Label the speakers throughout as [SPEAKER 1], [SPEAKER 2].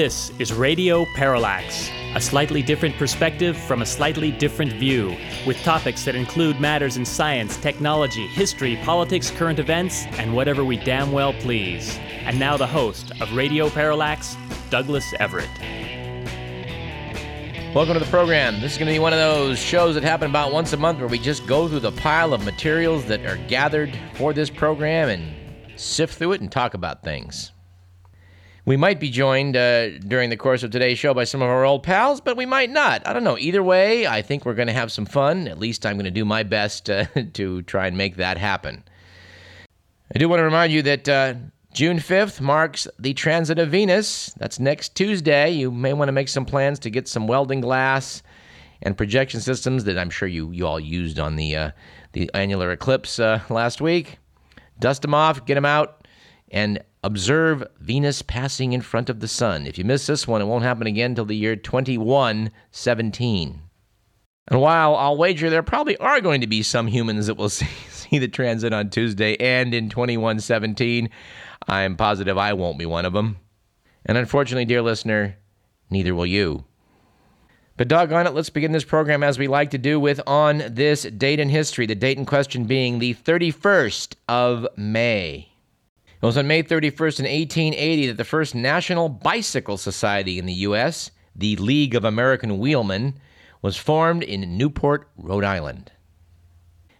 [SPEAKER 1] This is Radio Parallax, a slightly different perspective from a slightly different view, with topics that include matters in science, technology, history, politics, current events, and whatever we damn well please. And now the host of Radio Parallax, Douglas Everett.
[SPEAKER 2] Welcome to the program. This is going to be one of those shows that happen about once a month where we just go through the pile of materials that are gathered for this program and sift through it and talk about things. We might be joined uh, during the course of today's show by some of our old pals, but we might not. I don't know. Either way, I think we're going to have some fun. At least I'm going to do my best uh, to try and make that happen. I do want to remind you that uh, June 5th marks the transit of Venus. That's next Tuesday. You may want to make some plans to get some welding glass and projection systems that I'm sure you, you all used on the, uh, the annular eclipse uh, last week. Dust them off, get them out, and observe Venus passing in front of the sun. If you miss this one, it won't happen again until the year 2117. And while I'll wager there probably are going to be some humans that will see, see the transit on Tuesday and in 2117, I'm positive I won't be one of them. And unfortunately, dear listener, neither will you. But doggone it, let's begin this program as we like to do with On This Date in History, the date in question being the 31st of May. It was on May 31st in 1880 that the first National Bicycle Society in the U.S., the League of American Wheelmen, was formed in Newport, Rhode Island.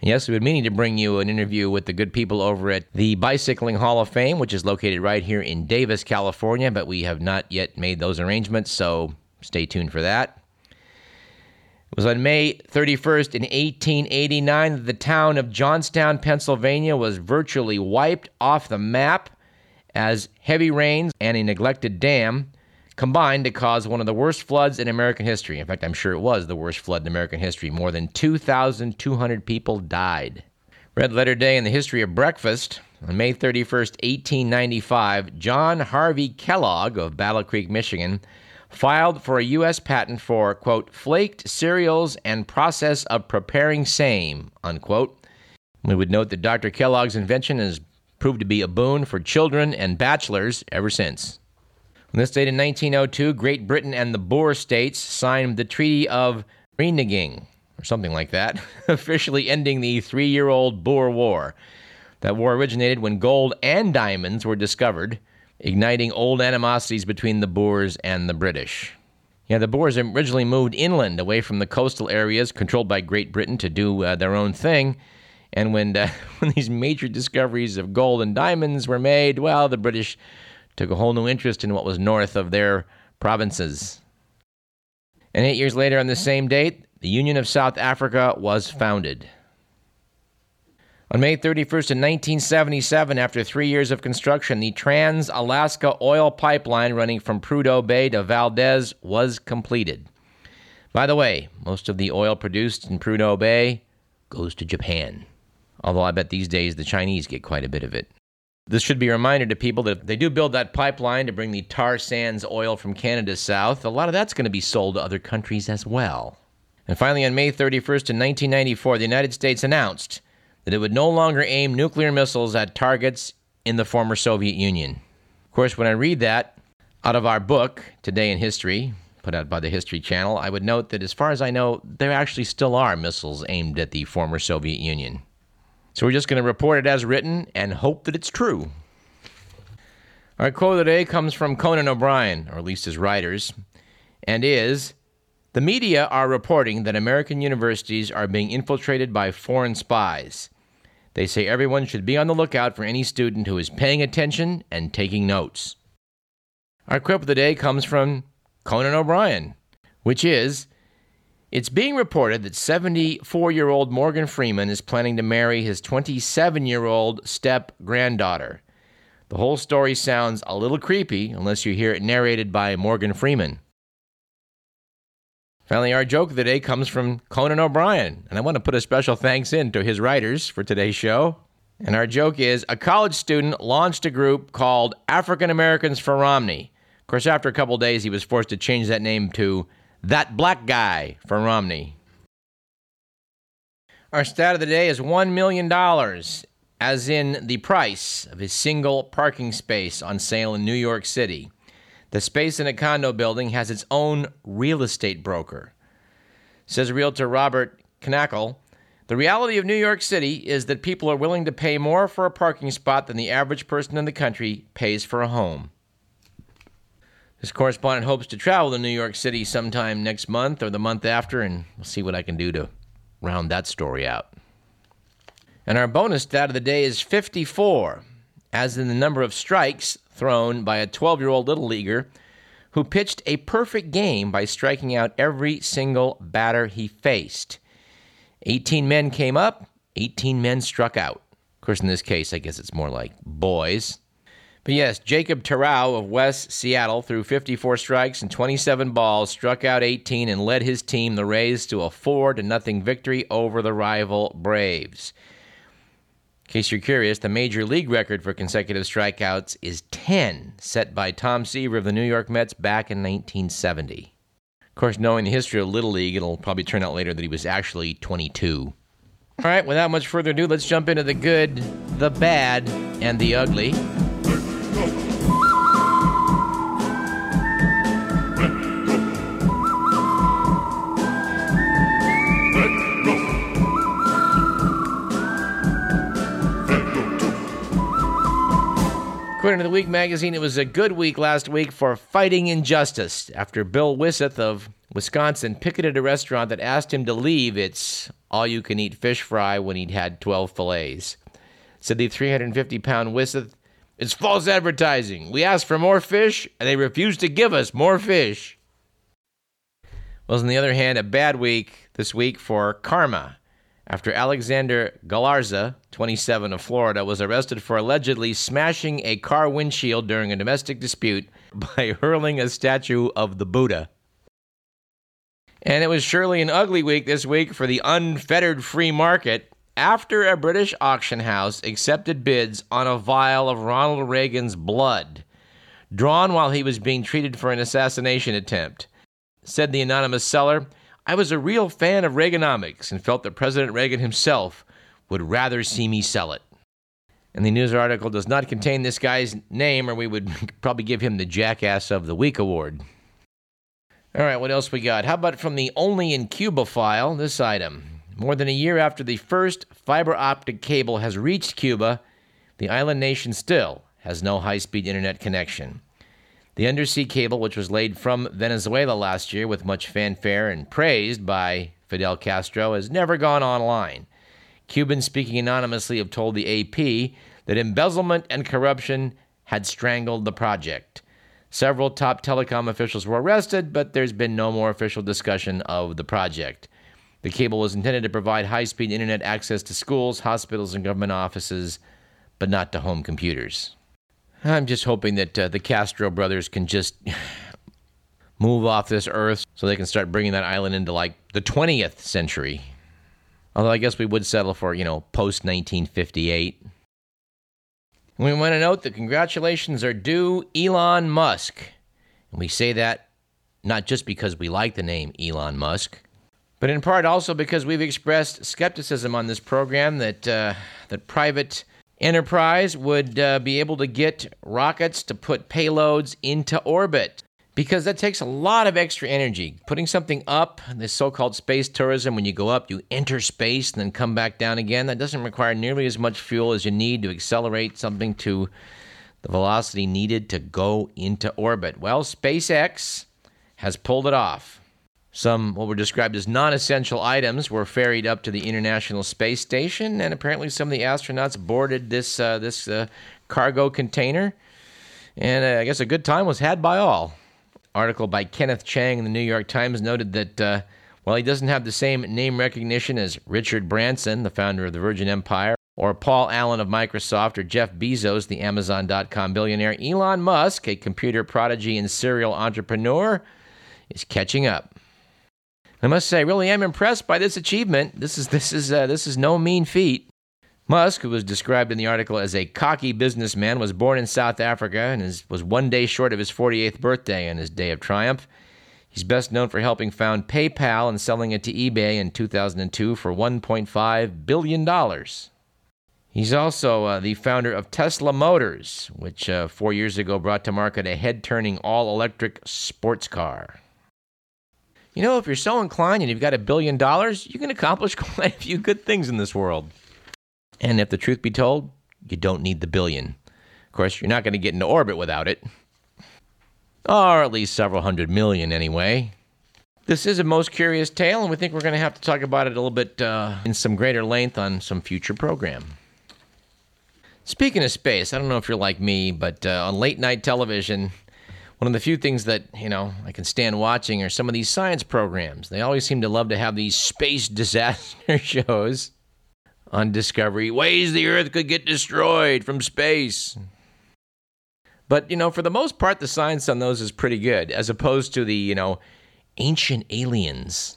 [SPEAKER 2] And yes, we've been meaning to bring you an interview with the good people over at the Bicycling Hall of Fame, which is located right here in Davis, California, but we have not yet made those arrangements, so stay tuned for that. It was on May 31st in 1889 that the town of Johnstown, Pennsylvania was virtually wiped off the map as heavy rains and a neglected dam combined to cause one of the worst floods in American history. In fact, I'm sure it was the worst flood in American history. More than 2,200 people died. Red Letter Day in the history of breakfast. On May 31st, 1895, John Harvey Kellogg of Battle Creek, Michigan, filed for a U.S. patent for, quote, flaked cereals and process of preparing same, unquote. We would note that Dr. Kellogg's invention has proved to be a boon for children and bachelors ever since. On this date in 1902, Great Britain and the Boer states signed the Treaty of Vereeniging, or something like that, officially ending the three year old Boer War. That war originated when gold and diamonds were discovered igniting old animosities between the Boers and the British. Yeah, the Boers originally moved inland away from the coastal areas controlled by Great Britain to do uh, their own thing. And when, uh, when these major discoveries of gold and diamonds were made, well, the British took a whole new interest in what was north of their provinces. And eight years later, on the same date, the Union of South Africa was founded. On May 31st, in 1977, after three years of construction, the Trans Alaska oil pipeline running from Prudhoe Bay to Valdez was completed. By the way, most of the oil produced in Prudhoe Bay goes to Japan. Although I bet these days the Chinese get quite a bit of it. This should be a reminder to people that if they do build that pipeline to bring the tar sands oil from Canada south, a lot of that's going to be sold to other countries as well. And finally, on May 31st, in 1994, the United States announced that it would no longer aim nuclear missiles at targets in the former Soviet Union. Of course, when I read that out of our book, Today in History, put out by the History Channel, I would note that as far as I know, there actually still are missiles aimed at the former Soviet Union. So we're just going to report it as written and hope that it's true. Our quote of the day comes from Conan O'Brien, or at least his writers, and is The media are reporting that American universities are being infiltrated by foreign spies. They say everyone should be on the lookout for any student who is paying attention and taking notes. Our quip of the day comes from Conan O'Brien, which is It's being reported that 74 year old Morgan Freeman is planning to marry his 27 year old step granddaughter. The whole story sounds a little creepy unless you hear it narrated by Morgan Freeman. Finally, our joke of the day comes from Conan O'Brien, and I want to put a special thanks in to his writers for today's show. And our joke is a college student launched a group called African Americans for Romney. Of course, after a couple days, he was forced to change that name to That Black Guy for Romney. Our stat of the day is $1 million, as in the price of a single parking space on sale in New York City. The space in a condo building has its own real estate broker. Says realtor Robert Knackle, the reality of New York City is that people are willing to pay more for a parking spot than the average person in the country pays for a home. This correspondent hopes to travel to New York City sometime next month or the month after, and we'll see what I can do to round that story out. And our bonus stat of the day is 54, as in the number of strikes thrown by a 12 year old little leaguer who pitched a perfect game by striking out every single batter he faced. 18 men came up, 18 men struck out. Of course, in this case, I guess it's more like boys. But yes, Jacob Tarao of West Seattle threw 54 strikes and 27 balls, struck out 18, and led his team, the Rays, to a 4 to nothing victory over the rival Braves. In case you're curious, the major league record for consecutive strikeouts is 10, set by Tom Seaver of the New York Mets back in 1970. Of course, knowing the history of Little League, it'll probably turn out later that he was actually 22. All right, without much further ado, let's jump into the good, the bad, and the ugly. According to the Week magazine, it was a good week last week for fighting injustice after Bill Wisseth of Wisconsin picketed a restaurant that asked him to leave its all you can eat fish fry when he'd had 12 fillets. Said the 350 pound Wisseth, It's false advertising. We asked for more fish, and they refused to give us more fish. Was, on the other hand, a bad week this week for karma after Alexander Galarza, 27 of Florida, was arrested for allegedly smashing a car windshield during a domestic dispute by hurling a statue of the Buddha. And it was surely an ugly week this week for the unfettered free market after a British auction house accepted bids on a vial of Ronald Reagan's blood, drawn while he was being treated for an assassination attempt. Said the anonymous seller, I was a real fan of Reaganomics and felt that President Reagan himself would rather see me sell it. And the news article does not contain this guy's name, or we would probably give him the Jackass of the Week award. All right, what else we got? How about from the Only in Cuba file, this item? More than a year after the first fiber optic cable has reached Cuba, the island nation still has no high speed internet connection. The undersea cable, which was laid from Venezuela last year with much fanfare and praised by Fidel Castro, has never gone online. Cubans speaking anonymously have told the AP that embezzlement and corruption had strangled the project. Several top telecom officials were arrested, but there's been no more official discussion of the project. The cable was intended to provide high speed internet access to schools, hospitals, and government offices, but not to home computers. I'm just hoping that uh, the Castro brothers can just move off this earth so they can start bringing that island into like the 20th century. Although I guess we would settle for, you know, post 1958. We want to note that congratulations are due Elon Musk. And we say that not just because we like the name Elon Musk, but in part also because we've expressed skepticism on this program that, uh, that private Enterprise would uh, be able to get rockets to put payloads into orbit because that takes a lot of extra energy. Putting something up, this so called space tourism, when you go up, you enter space and then come back down again, that doesn't require nearly as much fuel as you need to accelerate something to the velocity needed to go into orbit. Well, SpaceX has pulled it off. Some, what were described as non essential items, were ferried up to the International Space Station, and apparently some of the astronauts boarded this, uh, this uh, cargo container. And uh, I guess a good time was had by all. Article by Kenneth Chang in the New York Times noted that uh, while he doesn't have the same name recognition as Richard Branson, the founder of the Virgin Empire, or Paul Allen of Microsoft, or Jeff Bezos, the Amazon.com billionaire, Elon Musk, a computer prodigy and serial entrepreneur, is catching up. I must say, I really am impressed by this achievement. This is this is uh, this is no mean feat. Musk, who was described in the article as a cocky businessman, was born in South Africa and is, was one day short of his 48th birthday on his day of triumph. He's best known for helping found PayPal and selling it to eBay in 2002 for $1.5 billion. He's also uh, the founder of Tesla Motors, which uh, four years ago brought to market a head turning all electric sports car. You know, if you're so inclined and you've got a billion dollars, you can accomplish quite a few good things in this world. And if the truth be told, you don't need the billion. Of course, you're not going to get into orbit without it. Or at least several hundred million, anyway. This is a most curious tale, and we think we're going to have to talk about it a little bit uh, in some greater length on some future program. Speaking of space, I don't know if you're like me, but uh, on late night television, one of the few things that, you know, I can stand watching are some of these science programs. They always seem to love to have these space disaster shows on Discovery ways the Earth could get destroyed from space. But, you know, for the most part, the science on those is pretty good, as opposed to the, you know, ancient aliens,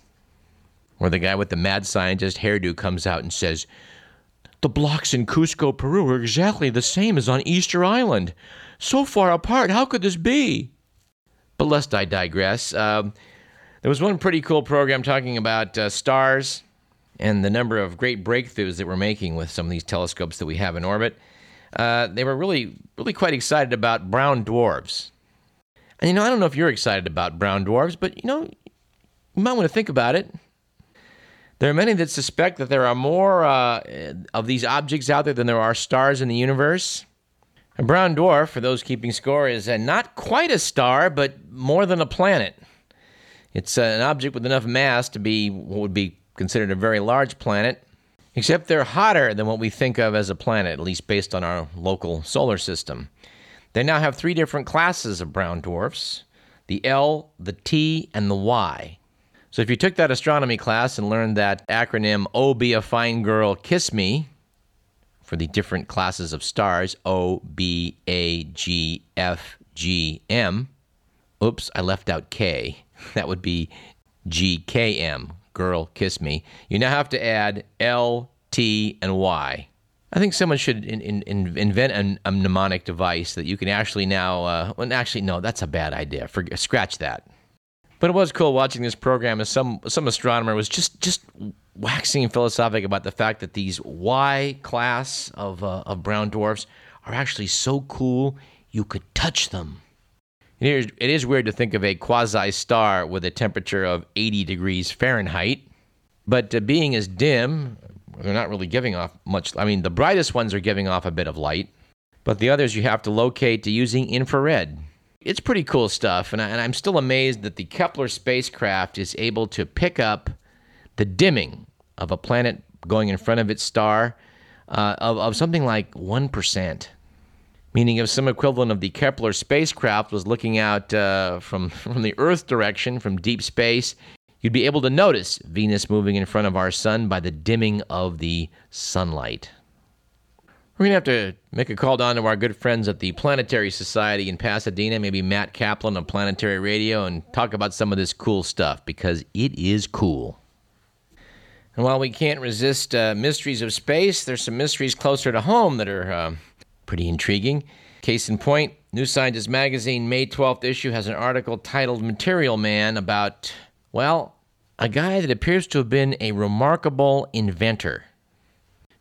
[SPEAKER 2] where the guy with the mad scientist hairdo comes out and says, the blocks in Cusco, Peru are exactly the same as on Easter Island. So far apart, how could this be? But lest I digress, uh, there was one pretty cool program talking about uh, stars and the number of great breakthroughs that we're making with some of these telescopes that we have in orbit. Uh, they were really, really quite excited about brown dwarfs. And you know, I don't know if you're excited about brown dwarfs, but you know, you might want to think about it. There are many that suspect that there are more uh, of these objects out there than there are stars in the universe. A brown dwarf, for those keeping score, is uh, not quite a star, but more than a planet. It's uh, an object with enough mass to be what would be considered a very large planet, except they're hotter than what we think of as a planet, at least based on our local solar system. They now have three different classes of brown dwarfs the L, the T, and the Y. So if you took that astronomy class and learned that acronym Oh, be a fine girl, kiss me for the different classes of stars O, B, A, G, F, G, M. Oops, I left out K. That would be G, K, M. Girl, kiss me. You now have to add L, T, and Y. I think someone should in, in, in invent a mnemonic device that you can actually now. Uh, well, actually, no, that's a bad idea. For, scratch that. But it was cool watching this program as some some astronomer was just just waxing philosophic about the fact that these Y class of uh, of brown dwarfs are actually so cool you could touch them. It is, weird to think of a quasi star with a temperature of 80 degrees Fahrenheit, but uh, being as dim, they're not really giving off much. I mean, the brightest ones are giving off a bit of light, but the others you have to locate to using infrared it's pretty cool stuff. And, I, I'm still amazed that the Kepler spacecraft is able to pick up the dimming of a planet going in front of its star uh, of, of something like 1%. Meaning, if some equivalent of the Kepler spacecraft was looking out uh, from, from the Earth direction, from deep space, you'd be able to notice Venus moving in front of our sun by the dimming of the sunlight. We're going to have to make a call down to our good friends at the Planetary Society in Pasadena, maybe Matt Kaplan of Planetary Radio, and talk about some of this cool stuff because it is cool. And while we can't resist uh, mysteries of space, there's some mysteries closer to home that are uh, pretty intriguing. Case in point, New Scientist magazine May 12th issue has an article titled Material Man about, well, a guy that appears to have been a remarkable inventor.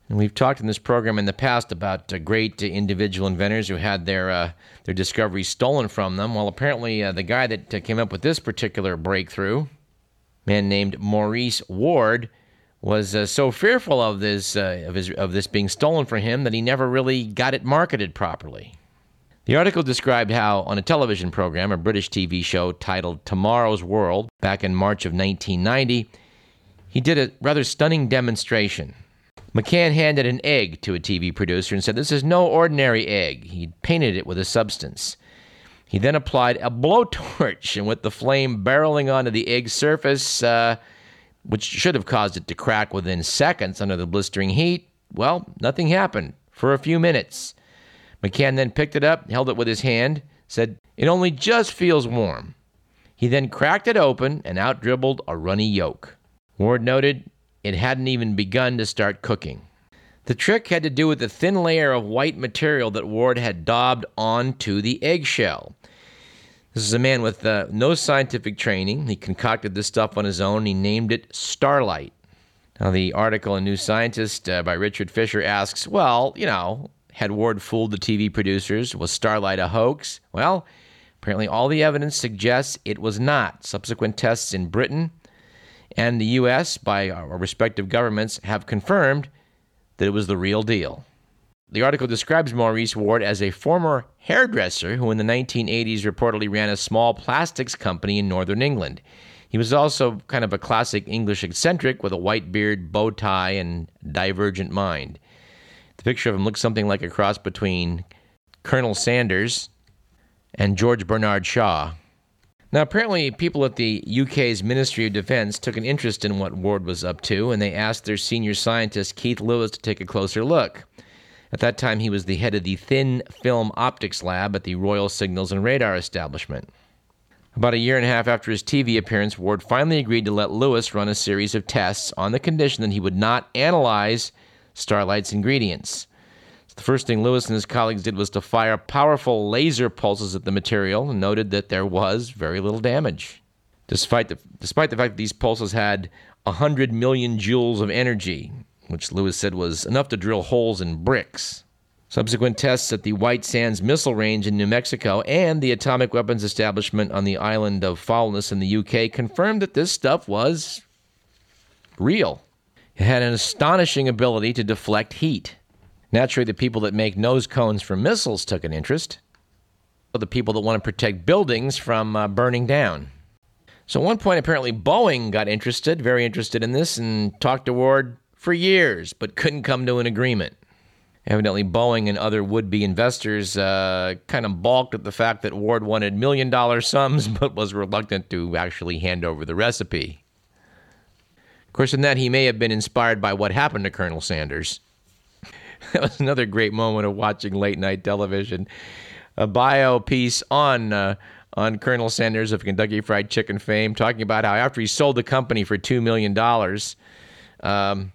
[SPEAKER 2] And we've talked in this program in the past about uh, great uh, individual inventors who had their uh, their discoveries stolen from them. Well, apparently, uh, the guy that uh, came up with this particular breakthrough, man named Maurice Ward, was uh, so fearful of this of his of this being stolen from him that he never really got it marketed properly. The article described how, on a television program, a British TV show titled Tomorrow's World, back in March of 1990, he did a rather stunning demonstration McCann handed an egg to a TV producer and said, This is no ordinary egg. He painted it with a substance. He then applied a blowtorch, and with the flame barreling onto the egg's surface, uh, which should have caused it to crack within seconds under the blistering heat, well, nothing happened for a few minutes. McCann then picked it up, held it with his hand, said, It only just feels warm. He then cracked it open and out dribbled a runny yolk. Ward noted, it hadn't even begun to start cooking. The trick had to do with the thin layer of white material that Ward had daubed onto the eggshell. This is a man with uh, no scientific training. He concocted this stuff on his own. He named it Starlight. Now, the article in New Scientist uh, by Richard Fisher asks, well, you know, had Ward fooled the TV producers? Was Starlight a hoax? Well, apparently all the evidence suggests it was not. Subsequent tests in Britain and the U.S. by our respective governments have confirmed that it was the real deal. The article describes Maurice Ward as a former hairdresser who in the 1980s reportedly ran a small plastics company in northern England. He was also kind of a classic English eccentric with a white beard, bow tie, and divergent mind. The picture of him looks something like a cross between Colonel Sanders and George Bernard Shaw. Now, apparently, people at the UK's Ministry of Defense took an interest in what Ward was up to, and they asked their senior scientist, Keith Lewis, to take a closer look. At that time, he was the head of the Thin Film Optics Lab at the Royal Signals and Radar Establishment. About a year and a half after his TV appearance, Ward finally agreed to let Lewis run a series of tests on the condition that he would not analyze Starlight's ingredients. The first thing Lewis and his colleagues did was to fire powerful laser pulses at the material and noted that there was very little damage. Despite the, despite the fact that these pulses had 100 million joules of energy, which Lewis said was enough to drill holes in bricks. Subsequent tests at the White Sands Missile Range in New Mexico and the Atomic Weapons Establishment on the island of Foulness in the UK confirmed that this stuff was real. It had an astonishing ability to deflect heat. Naturally, the people that make nose cones for missiles took an interest. The people that want to protect buildings from uh, burning down. So, at one point, apparently, Boeing got interested, very interested in this, and talked to Ward for years, but couldn't come to an agreement. Evidently, Boeing and other would be investors uh, kind of balked at the fact that Ward wanted million dollar sums, but was reluctant to actually hand over the recipe. Of course, in that, he may have been inspired by what happened to Colonel Sanders. that was another great moment of watching late night television. A bio piece on. Uh, on Colonel Sanders of Kentucky Fried Chicken fame, talking about how after he sold the company for $2 million, um,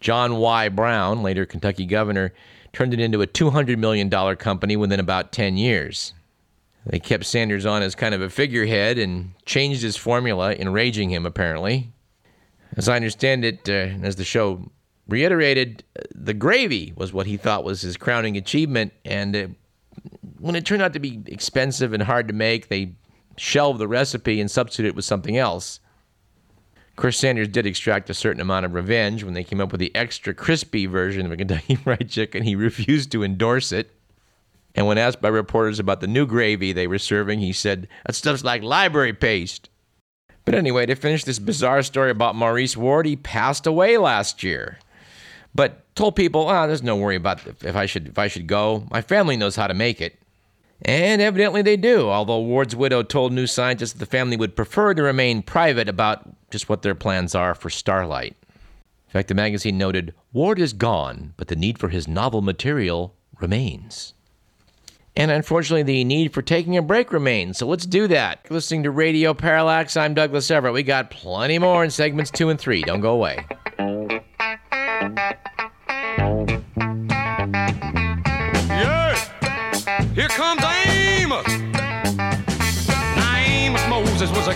[SPEAKER 2] John Y. Brown, later Kentucky governor, turned it into a $200 million company within about 10 years. They kept Sanders on as kind of a figurehead and changed his formula, enraging him, apparently. As I understand it, uh, as the show reiterated, the gravy was what he thought was his crowning achievement. And uh, when it turned out to be expensive and hard to make, they shelved the recipe and substituted it with something else. Chris Sanders did extract a certain amount of revenge when they came up with the extra crispy version of a Kentucky Fried Chicken. He refused to endorse it. And when asked by reporters about the new gravy they were serving, he said, That stuff's like library paste. But anyway, to finish this bizarre story about Maurice Ward, he passed away last year. But told people, ah, oh, there's no worry about if I should if I should go. My family knows how to make it. And evidently they do, although Ward's widow told New Scientist that the family would prefer to remain private about just what their plans are for Starlight. In fact, the magazine noted Ward is gone, but the need for his novel material remains. And unfortunately, the need for taking a break remains. So let's do that. Listening to Radio Parallax. I'm Douglas Everett. We got plenty more in segments two and three. Don't go away.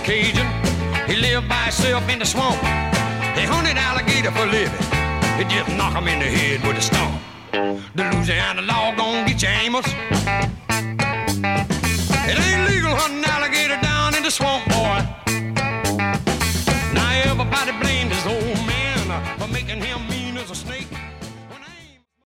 [SPEAKER 3] Cajun. He lived by himself in the swamp. He hunted alligator for living. He just knock him in the head with a stump. The Louisiana law gon' get you, Amos. It ain't legal hunting alligator down in the swamp, boy. Now everybody blamed his old man for making him mean as a snake.